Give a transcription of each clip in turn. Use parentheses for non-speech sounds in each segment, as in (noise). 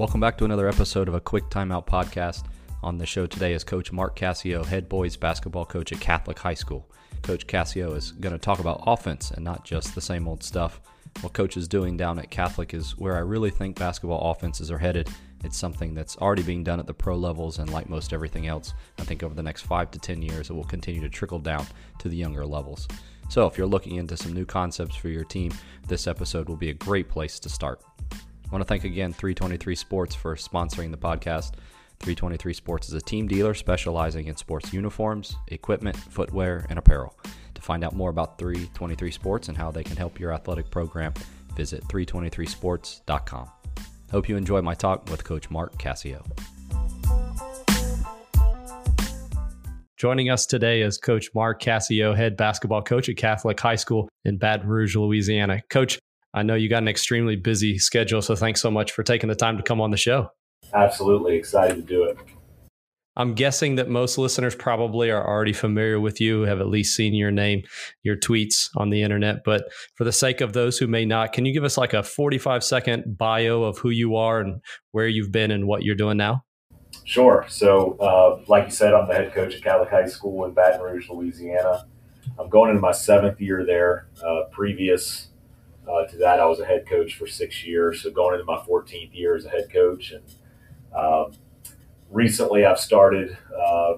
Welcome back to another episode of a Quick Timeout podcast. On the show today is Coach Mark Cascio, head boys basketball coach at Catholic High School. Coach Cascio is going to talk about offense and not just the same old stuff. What Coach is doing down at Catholic is where I really think basketball offenses are headed. It's something that's already being done at the pro levels, and like most everything else, I think over the next five to 10 years, it will continue to trickle down to the younger levels. So, if you're looking into some new concepts for your team, this episode will be a great place to start. I want to thank again 323 Sports for sponsoring the podcast. 323 Sports is a team dealer specializing in sports uniforms, equipment, footwear, and apparel. To find out more about 323 Sports and how they can help your athletic program, visit 323sports.com. Hope you enjoy my talk with Coach Mark Cascio. Joining us today is Coach Mark Cascio, head basketball coach at Catholic High School in Baton Rouge, Louisiana. Coach, I know you got an extremely busy schedule, so thanks so much for taking the time to come on the show. Absolutely excited to do it. I'm guessing that most listeners probably are already familiar with you, have at least seen your name, your tweets on the internet. But for the sake of those who may not, can you give us like a 45 second bio of who you are and where you've been and what you're doing now? Sure. So, uh, like you said, I'm the head coach at Catholic High School in Baton Rouge, Louisiana. I'm going into my seventh year there. Uh, previous uh, to that, I was a head coach for six years. So, going into my 14th year as a head coach and um, recently, I've started uh,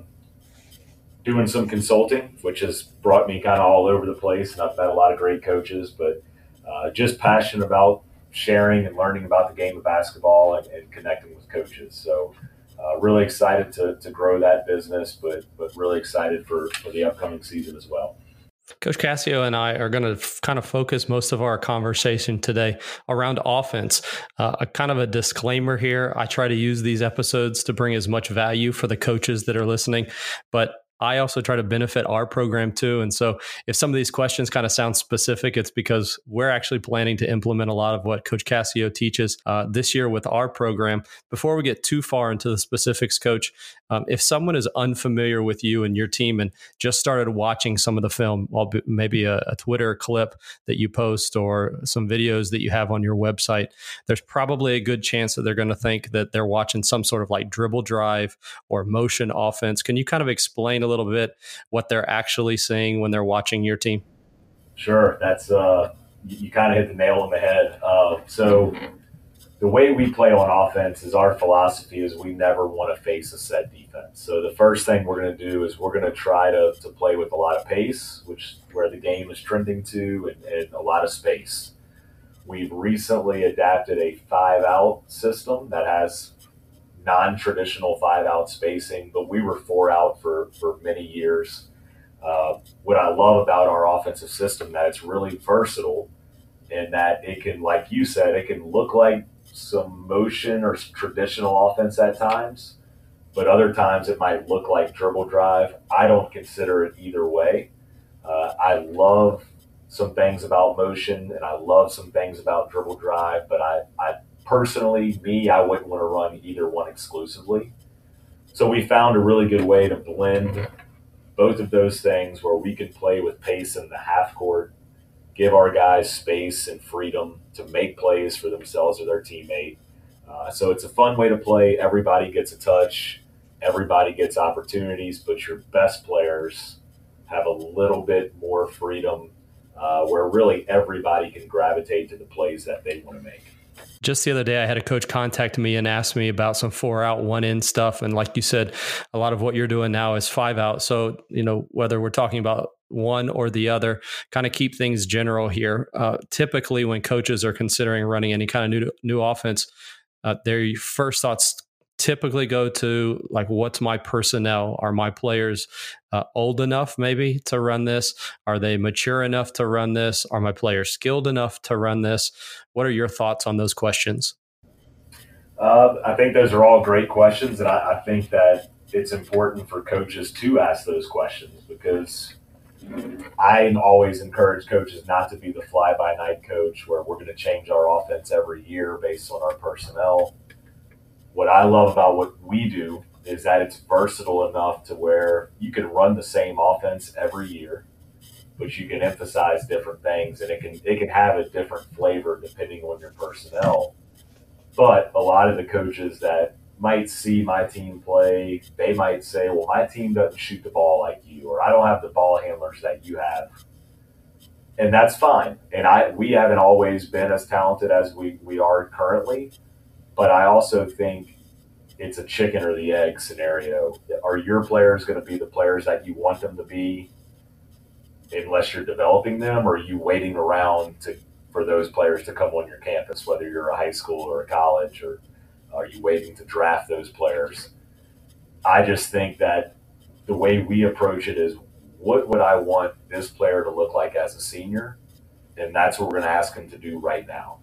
doing some consulting, which has brought me kind of all over the place, and I've met a lot of great coaches. But uh, just passionate about sharing and learning about the game of basketball and, and connecting with coaches. So. Uh, really excited to, to grow that business, but but really excited for, for the upcoming season as well. Coach Cascio and I are going to f- kind of focus most of our conversation today around offense. Uh, a kind of a disclaimer here. I try to use these episodes to bring as much value for the coaches that are listening, but I also try to benefit our program too. And so if some of these questions kind of sound specific, it's because we're actually planning to implement a lot of what Coach Cascio teaches uh, this year with our program. Before we get too far into the specifics, Coach, um, if someone is unfamiliar with you and your team and just started watching some of the film, maybe a, a Twitter clip that you post or some videos that you have on your website, there's probably a good chance that they're going to think that they're watching some sort of like dribble drive or motion offense. Can you kind of explain a little bit what they're actually seeing when they're watching your team? Sure, that's uh, you, kind of hit the nail on the head. Uh, so the way we play on offense is our philosophy is we never want to face a set defense. So the first thing we're going to do is we're going to try to, to play with a lot of pace, which where the game is trending to, and, and a lot of space. We've recently adapted a five out system that has non-traditional five out spacing, but we were four out for, for many years. Uh, what I love about our offensive system that it's really versatile and that it can, like you said, it can look like some motion or traditional offense at times, but other times it might look like dribble drive. I don't consider it either way. Uh, I love some things about motion and I love some things about dribble drive, but I, I personally, me, I wouldn't want to run either one exclusively. So we found a really good way to blend both of those things where we can play with pace in the half court give our guys space and freedom to make plays for themselves or their teammate. Uh, so it's a fun way to play. Everybody gets a touch, everybody gets opportunities, but your best players have a little bit more freedom uh, where really everybody can gravitate to the plays that they want to make. Just the other day, I had a coach contact me and ask me about some four out, one in stuff. And like you said, a lot of what you're doing now is five out. So, you know, whether we're talking about one or the other. Kind of keep things general here. Uh, typically, when coaches are considering running any kind of new new offense, uh, their first thoughts typically go to like, what's my personnel? Are my players uh, old enough maybe to run this? Are they mature enough to run this? Are my players skilled enough to run this? What are your thoughts on those questions? Uh, I think those are all great questions, and I, I think that it's important for coaches to ask those questions because I always encourage coaches not to be the fly by night coach where we're going to change our offense every year based on our personnel. What I love about what we do is that it's versatile enough to where you can run the same offense every year, but you can emphasize different things and it can it can have a different flavor depending on your personnel. But a lot of the coaches that might see my team play, they might say, well, my team doesn't shoot the ball like you, or I don't have the ball handlers that you have. And that's fine. And I we haven't always been as talented as we, we are currently. But I also think it's a chicken or the egg scenario. Are your players going to be the players that you want them to be unless you're developing them, or are you waiting around to for those players to come on your campus, whether you're a high school or a college, or are you waiting to draft those players? I just think that the way we approach it is what would I want this player to look like as a senior? And that's what we're going to ask him to do right now.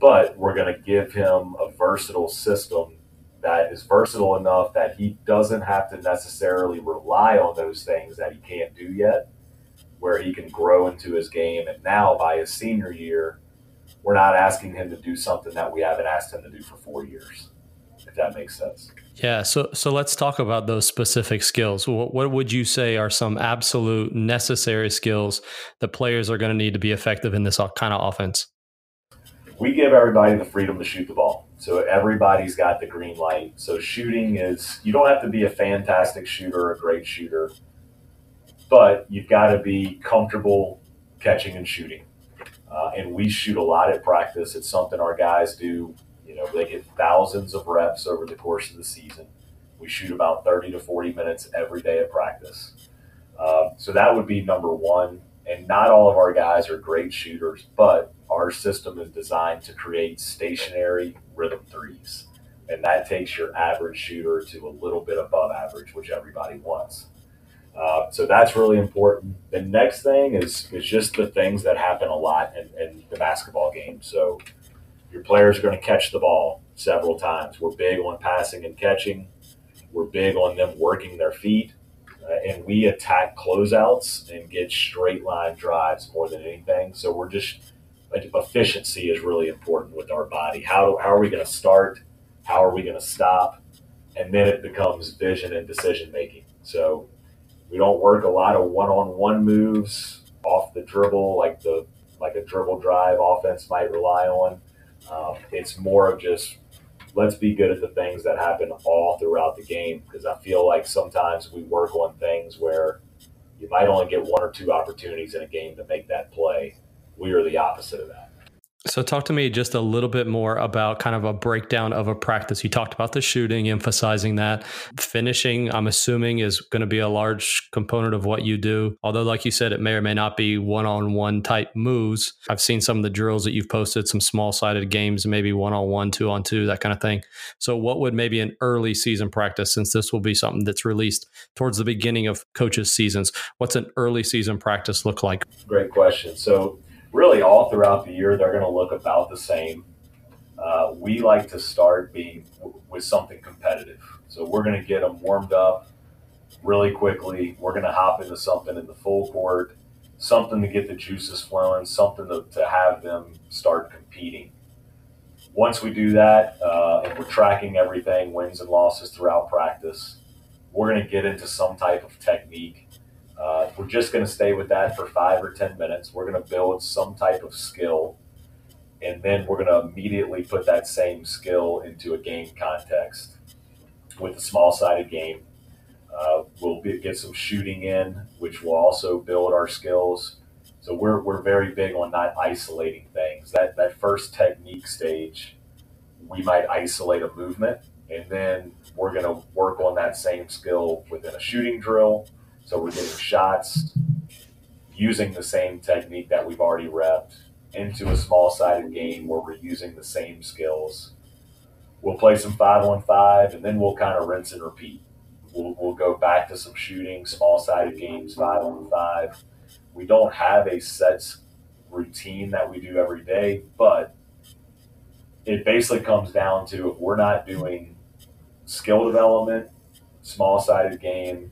But we're going to give him a versatile system that is versatile enough that he doesn't have to necessarily rely on those things that he can't do yet where he can grow into his game. And now, by his senior year, we're not asking him to do something that we haven't asked him to do for four years. If that makes sense. Yeah. So, so let's talk about those specific skills. What, what would you say are some absolute necessary skills that players are going to need to be effective in this kind of offense? We give everybody the freedom to shoot the ball. So everybody's got the green light. So shooting is, you don't have to be a fantastic shooter a great shooter but you've got to be comfortable catching and shooting. Uh, and we shoot a lot at practice. It's something our guys do. You know, they get thousands of reps over the course of the season. We shoot about 30 to 40 minutes every day at practice. Uh, so that would be number one. And not all of our guys are great shooters, but our system is designed to create stationary rhythm threes. And that takes your average shooter to a little bit above average, which everybody wants. Uh, so that's really important. The next thing is is just the things that happen a lot in, in the basketball game. So your players are going to catch the ball several times. We're big on passing and catching. We're big on them working their feet, uh, and we attack closeouts and get straight line drives more than anything. So we're just efficiency is really important with our body. How how are we going to start? How are we going to stop? And then it becomes vision and decision making. So we don't work a lot of one-on-one moves off the dribble, like the like a dribble drive offense might rely on. Um, it's more of just let's be good at the things that happen all throughout the game because I feel like sometimes we work on things where you might only get one or two opportunities in a game to make that play. We are the opposite of that. So, talk to me just a little bit more about kind of a breakdown of a practice. You talked about the shooting, emphasizing that. Finishing, I'm assuming, is going to be a large component of what you do. Although, like you said, it may or may not be one on one type moves. I've seen some of the drills that you've posted, some small sided games, maybe one on one, two on two, that kind of thing. So, what would maybe an early season practice, since this will be something that's released towards the beginning of coaches' seasons, what's an early season practice look like? Great question. So, really all throughout the year, they're going to look about the same. Uh, we like to start being with something competitive. So we're going to get them warmed up really quickly. We're going to hop into something in the full court, something to get the juices flowing, something to, to have them start competing. Once we do that, uh, and we're tracking everything, wins and losses throughout practice, we're going to get into some type of technique uh, we're just going to stay with that for five or 10 minutes. We're going to build some type of skill, and then we're going to immediately put that same skill into a game context with a small sided game. Uh, we'll be, get some shooting in, which will also build our skills. So we're, we're very big on not isolating things. That, that first technique stage, we might isolate a movement, and then we're going to work on that same skill within a shooting drill so we're getting shots using the same technique that we've already repped into a small sided game where we're using the same skills. We'll play some five on five and then we'll kind of rinse and repeat. We'll, we'll go back to some shooting, small sided games, five on five. We don't have a set routine that we do every day, but it basically comes down to if we're not doing skill development, small sided game,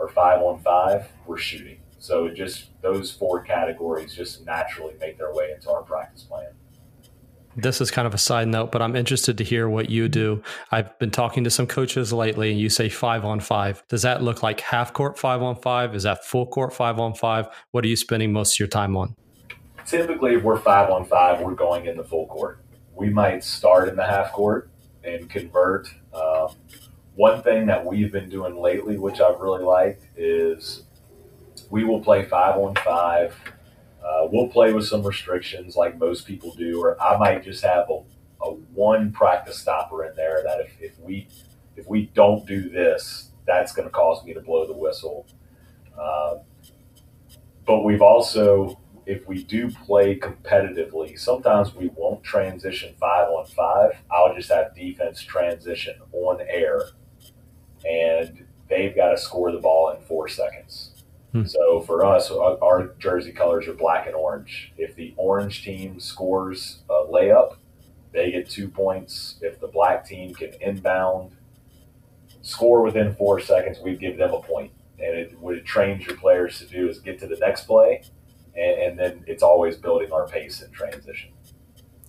or five on five, we're shooting. So it just those four categories just naturally make their way into our practice plan. This is kind of a side note, but I'm interested to hear what you do. I've been talking to some coaches lately, and you say five on five. Does that look like half court five on five? Is that full court five on five? What are you spending most of your time on? Typically, if we're five on five, we're going in the full court we might start in the half court and convert. Um, one thing that we've been doing lately, which I've really liked, is we will play five on five. Uh, we'll play with some restrictions like most people do, or I might just have a, a one practice stopper in there that if, if we if we don't do this, that's going to cause me to blow the whistle. Uh, but we've also, if we do play competitively, sometimes we won't transition five on five. I'll just have defense transition on air, and they've got to score the ball in four seconds. Hmm. So for us, our jersey colors are black and orange. If the orange team scores a layup, they get two points. If the black team can inbound, score within four seconds, we give them a point. And it, what it trains your players to do is get to the next play, and, and then it's always building our pace in transition.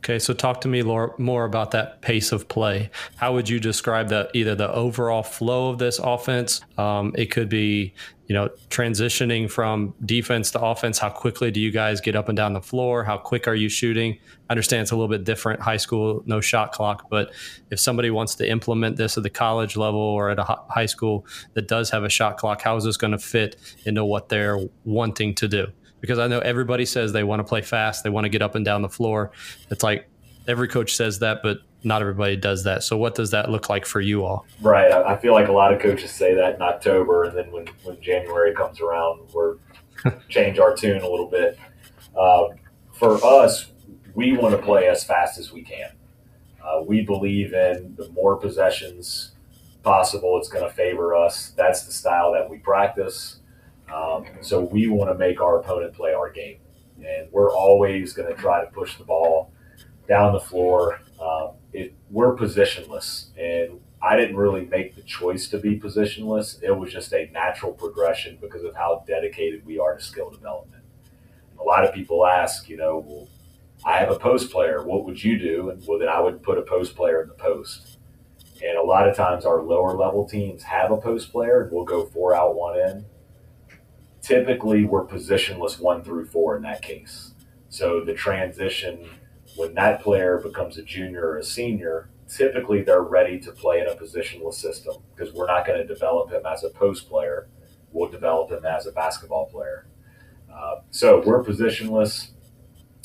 Okay, so talk to me more about that pace of play. How would you describe the either the overall flow of this offense? Um, it could be, you know, transitioning from defense to offense. How quickly do you guys get up and down the floor? How quick are you shooting? I understand it's a little bit different. High school, no shot clock, but if somebody wants to implement this at the college level or at a high school that does have a shot clock, how is this going to fit into what they're wanting to do? Because I know everybody says they want to play fast, they want to get up and down the floor. It's like every coach says that, but not everybody does that. So, what does that look like for you all? Right. I feel like a lot of coaches say that in October, and then when, when January comes around, we're (laughs) change our tune a little bit. Um, for us, we want to play as fast as we can. Uh, we believe in the more possessions possible, it's going to favor us. That's the style that we practice. Um, so we want to make our opponent play our game, and we're always going to try to push the ball down the floor. Um, it, we're positionless, and I didn't really make the choice to be positionless. It was just a natural progression because of how dedicated we are to skill development. A lot of people ask, you know, well, I have a post player. What would you do? And well, then I would put a post player in the post. And a lot of times our lower level teams have a post player, and we'll go four out, one in typically we're positionless one through four in that case. So the transition, when that player becomes a junior or a senior, typically they're ready to play in a positionless system because we're not going to develop him as a post player. We'll develop him as a basketball player. Uh, so we're positionless.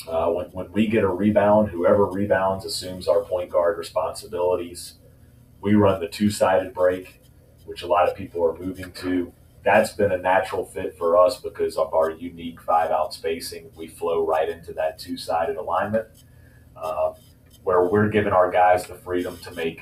Uh, when, when we get a rebound, whoever rebounds assumes our point guard responsibilities. We run the two sided break, which a lot of people are moving to that's been a natural fit for us because of our unique five out spacing. We flow right into that two sided alignment uh, where we're giving our guys the freedom to make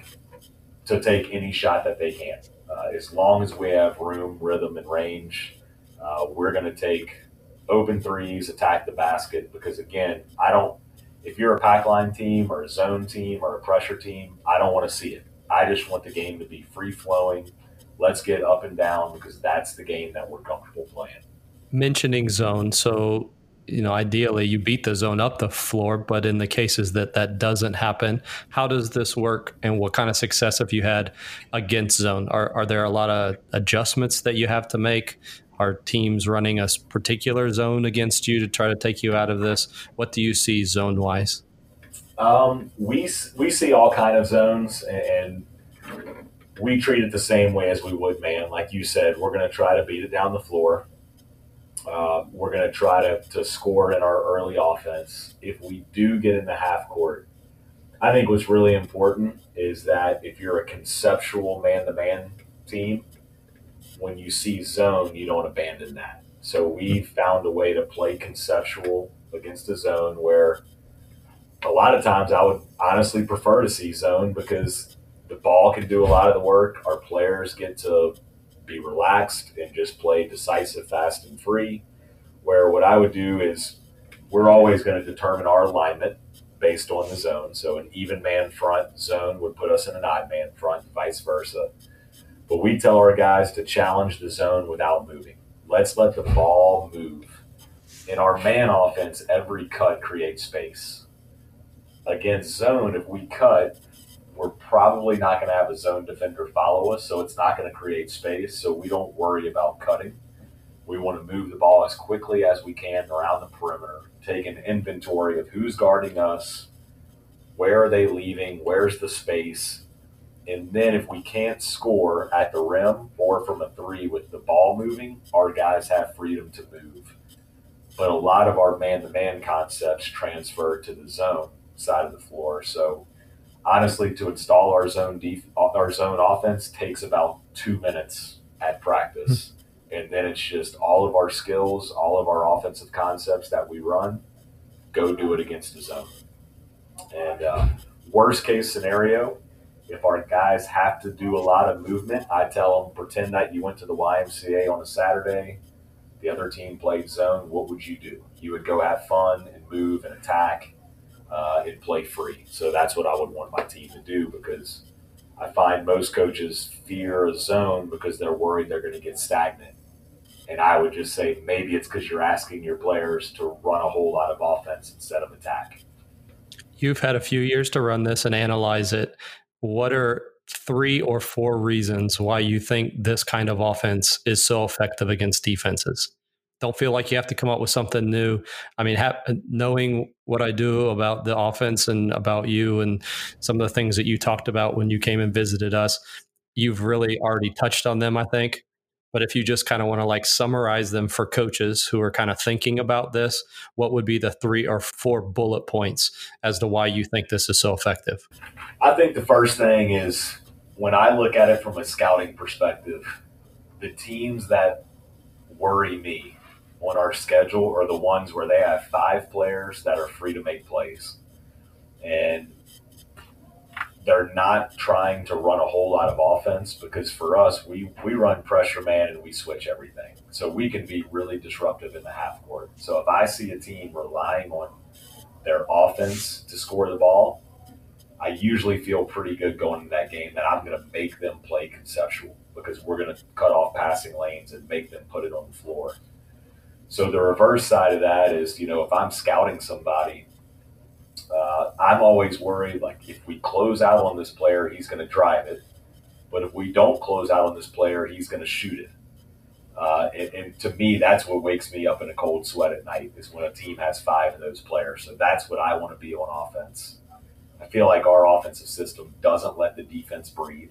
to take any shot that they can. Uh, as long as we have room, rhythm, and range, uh, we're going to take open threes, attack the basket. Because again, I don't. If you're a pack line team or a zone team or a pressure team, I don't want to see it. I just want the game to be free flowing let's get up and down because that's the game that we're comfortable playing. Mentioning zone, so you know, ideally you beat the zone up the floor, but in the cases that that doesn't happen, how does this work and what kind of success have you had against zone? Are, are there a lot of adjustments that you have to make? Are teams running a particular zone against you to try to take you out of this? What do you see zone wise? Um, we, we see all kind of zones and we treat it the same way as we would man. Like you said, we're going to try to beat it down the floor. Uh, we're going to try to, to score in our early offense. If we do get in the half court, I think what's really important is that if you're a conceptual man to man team, when you see zone, you don't abandon that. So we found a way to play conceptual against a zone where a lot of times I would honestly prefer to see zone because the ball can do a lot of the work. Our players get to be relaxed and just play decisive, fast, and free. Where what I would do is we're always going to determine our alignment based on the zone. So an even man front zone would put us in an odd man front, vice versa. But we tell our guys to challenge the zone without moving. Let's let the ball move. In our man offense, every cut creates space. Against zone, if we cut, probably not going to have a zone defender follow us, so it's not going to create space. So we don't worry about cutting. We want to move the ball as quickly as we can around the perimeter, take an inventory of who's guarding us, where are they leaving? Where's the space? And then if we can't score at the rim or from a three with the ball moving, our guys have freedom to move. But a lot of our man to man concepts transfer to the zone side of the floor. So honestly, to install our zone def- our zone offense takes about two minutes at practice. and then it's just all of our skills, all of our offensive concepts that we run, go do it against the zone. And uh, worst case scenario, if our guys have to do a lot of movement, I tell them pretend that you went to the YMCA on a Saturday, the other team played zone. What would you do? You would go have fun and move and attack uh, and play free. So that's what I would want my team to do because I find most coaches fear a zone because they're worried they're going to get stagnant. And I would just say maybe it's because you're asking your players to run a whole lot of offense instead of attack. You've had a few years to run this and analyze it. What are three or four reasons why you think this kind of offense is so effective against defenses? Don't feel like you have to come up with something new. I mean, ha- knowing what I do about the offense and about you and some of the things that you talked about when you came and visited us, you've really already touched on them, I think. But if you just kind of want to like summarize them for coaches who are kind of thinking about this, what would be the three or four bullet points as to why you think this is so effective? I think the first thing is when I look at it from a scouting perspective, the teams that worry me on our schedule are the ones where they have five players that are free to make plays. And they're not trying to run a whole lot of offense because for us, we, we run pressure man and we switch everything. So we can be really disruptive in the half court. So if I see a team relying on their offense to score the ball, I usually feel pretty good going into that game that I'm going to make them play conceptual because we're going to cut off passing lanes and make them put it on the floor. So the reverse side of that is, you know, if I'm scouting somebody uh, I'm always worried like if we close out on this player, he's going to drive it. But if we don't close out on this player, he's going to shoot it. Uh, and, and, to me, that's what wakes me up in a cold sweat at night is when a team has five of those players. So that's what I want to be on offense. I feel like our offensive system doesn't let the defense breathe.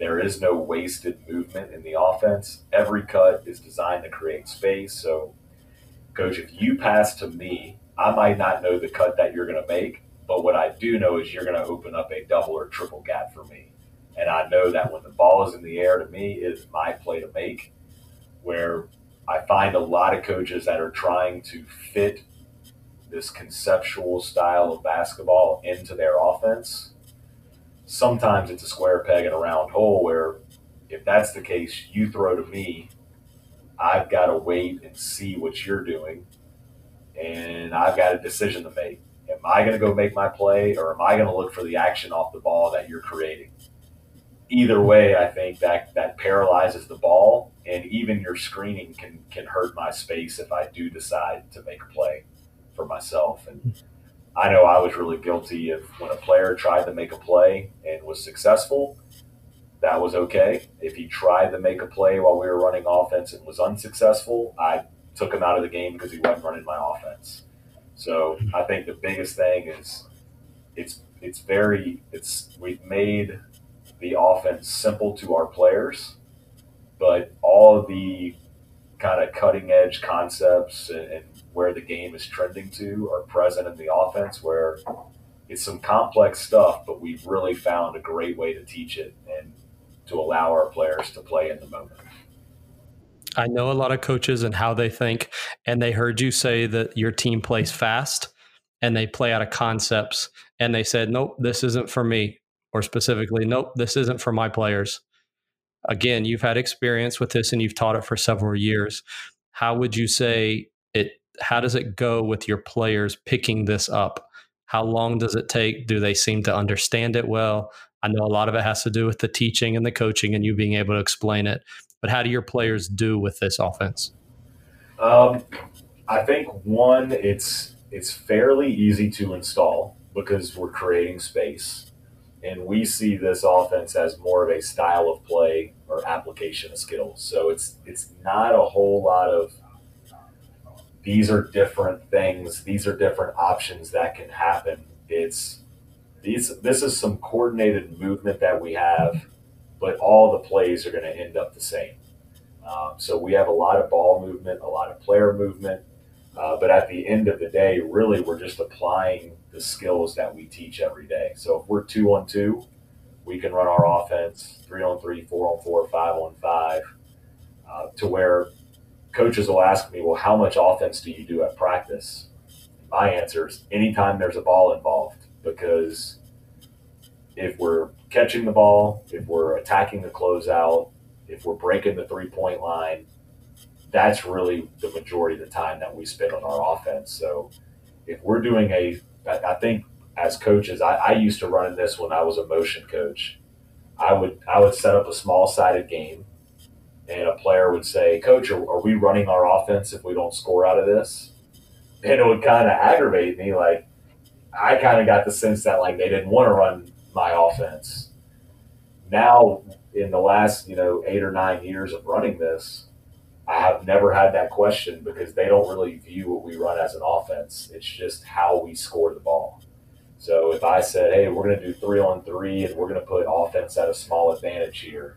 There is no wasted movement in the offense. Every cut is designed to create space. So, coach, if you pass to me I might not know the cut that you're going to make, but what I do know is you're going to open up a double or triple gap for me. And I know that when the ball is in the air to me, it is my play to make. Where I find a lot of coaches that are trying to fit this conceptual style of basketball into their offense. Sometimes it's a square peg in a round hole where if that's the case, you throw to me, I've got to wait and see what you're doing and I've got a decision to make. Am I going to go make my play or am I going to look for the action off the ball that you're creating? Either way, I think that that paralyzes the ball, and even your screening can can hurt my space if I do decide to make a play for myself. And I know I was really guilty of when a player tried to make a play and was successful. That was okay. If he tried to make a play while we were running offense and was unsuccessful, I took him out of the game because he wasn't running my offense. So mm-hmm. I think the biggest thing is it's it's very it's we've made the offense simple to our players, but all of the kind of cutting edge concepts and, and where the game is trending to are present in the offense where it's some complex stuff, but we've really found a great way to teach it to allow our players to play in the moment. I know a lot of coaches and how they think, and they heard you say that your team plays fast and they play out of concepts, and they said, "Nope, this isn't for me," or specifically, "Nope, this isn't for my players." Again, you've had experience with this and you've taught it for several years. How would you say it? How does it go with your players picking this up? How long does it take? Do they seem to understand it well? I know a lot of it has to do with the teaching and the coaching and you being able to explain it. But how do your players do with this offense? Um, I think one, it's it's fairly easy to install because we're creating space, and we see this offense as more of a style of play or application of skills. So it's it's not a whole lot of these are different things, these are different options that can happen. It's these this is some coordinated movement that we have, but all the plays are going to end up the same. Um, so we have a lot of ball movement, a lot of player movement, uh, but at the end of the day, really we're just applying the skills that we teach every day. So if we're two on two, we can run our offense three on three, four on four, five on five, uh, to where coaches will ask me, well, how much offense do you do at practice? My answer is anytime there's a ball involved, because if we're catching the ball, if we're attacking the closeout, if we're breaking the three point line, that's really the majority of the time that we spend on our offense. So if we're doing a, I think as coaches, I, I used to run this when I was a motion coach. I would I would set up a small sided game, and a player would say, "Coach, are, are we running our offense if we don't score out of this?" (laughs) And it would kind of aggravate me. Like I kind of got the sense that like they didn't want to run my offense. Now, in the last you know eight or nine years of running this, I have never had that question because they don't really view what we run as an offense. It's just how we score the ball. So if I said, hey, we're going to do three on three and we're going to put offense at a small advantage here,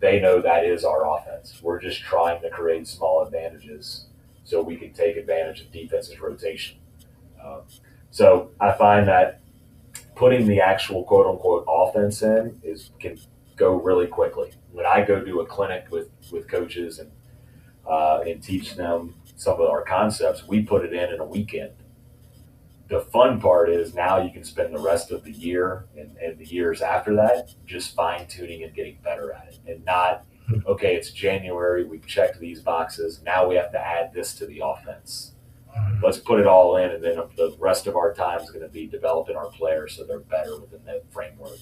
they know that is our offense. We're just trying to create small advantages so we can take advantage of defense's rotation. Um, so I find that putting the actual quote unquote offense in is can go really quickly. When I go do a clinic with with coaches and uh, and teach them some of our concepts, we put it in in a weekend the fun part is now you can spend the rest of the year and, and the years after that just fine tuning and getting better at it and not hmm. okay it's january we've checked these boxes now we have to add this to the offense. Let's put it all in and then the rest of our time is going to be developing our players so they're better within that framework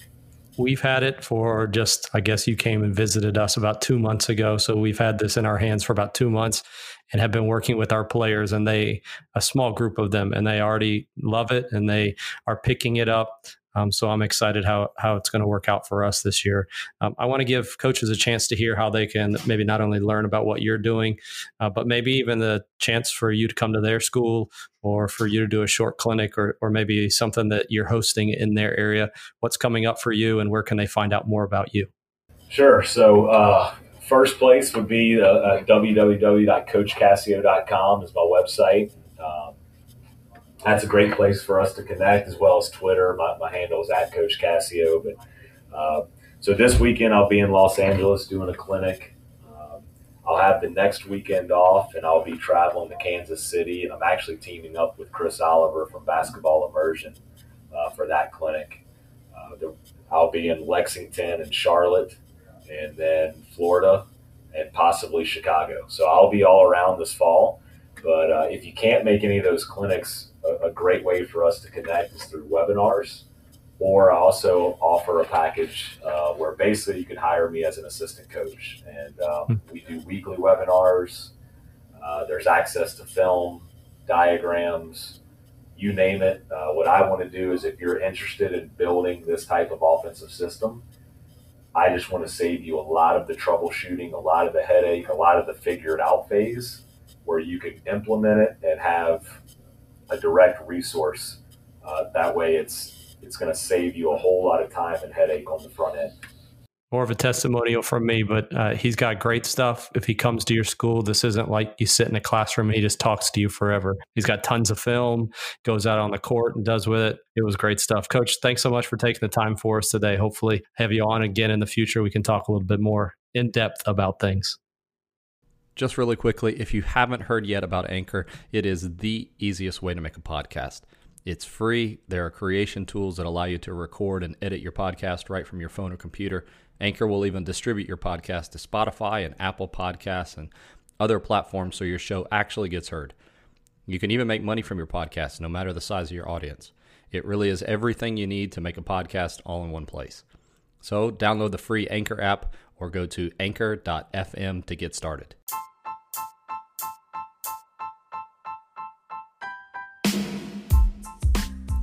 We've had it for just, I guess you came and visited us about two months ago. So we've had this in our hands for about two months and have been working with our players and they, a small group of them, and they already love it and they are picking it up. Um, so I'm excited how how it's going to work out for us this year. Um, I want to give coaches a chance to hear how they can maybe not only learn about what you're doing, uh, but maybe even the chance for you to come to their school or for you to do a short clinic or or maybe something that you're hosting in their area. What's coming up for you, and where can they find out more about you? Sure. So. Uh, first place would be uh, is my website. That's a great place for us to connect as well as Twitter. My, my handle is at Coach Cascio. But uh, so this weekend I'll be in Los Angeles doing a clinic. Um, I'll have the next weekend off and I'll be traveling to Kansas City. And I'm actually teaming up with Chris Oliver from Basketball Immersion uh, for that clinic. Uh, the, I'll be in Lexington and Charlotte and then Florida and possibly Chicago. So I'll be all around this fall. But uh, if you can't make any of those clinics, a, a, great way for us to connect is through webinars. Or I also offer a package uh, where basically you can hire me as an assistant coach. And um, hmm. we do weekly webinars. Uh, there's access to film, diagrams, you name it. Uh, what I want to do is if you're interested in building this type of offensive system, I just want to save you a lot of the troubleshooting, a lot of the headache, a lot of the figure it out phase where you can implement it and have a direct resource. Uh, that way, it's it's going to save you a whole lot of time and headache on the front end. More of a testimonial from me, but uh, he's got great stuff. If he comes to your school, this isn't like you sit in a classroom and he just talks to you forever. He's got tons of film, goes out on the court and does with it. It was great stuff. Coach, thanks so much for taking the time for us today. Hopefully, have you on again in the future. We can talk a little bit more in depth about things. Just really quickly, if you haven't heard yet about Anchor, it is the easiest way to make a podcast. It's free. There are creation tools that allow you to record and edit your podcast right from your phone or computer. Anchor will even distribute your podcast to Spotify and Apple Podcasts and other platforms so your show actually gets heard. You can even make money from your podcast, no matter the size of your audience. It really is everything you need to make a podcast all in one place. So, download the free Anchor app or go to anchor.fm to get started.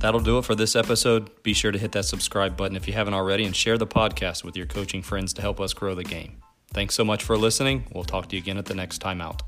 That'll do it for this episode. Be sure to hit that subscribe button if you haven't already and share the podcast with your coaching friends to help us grow the game. Thanks so much for listening. We'll talk to you again at the next time out.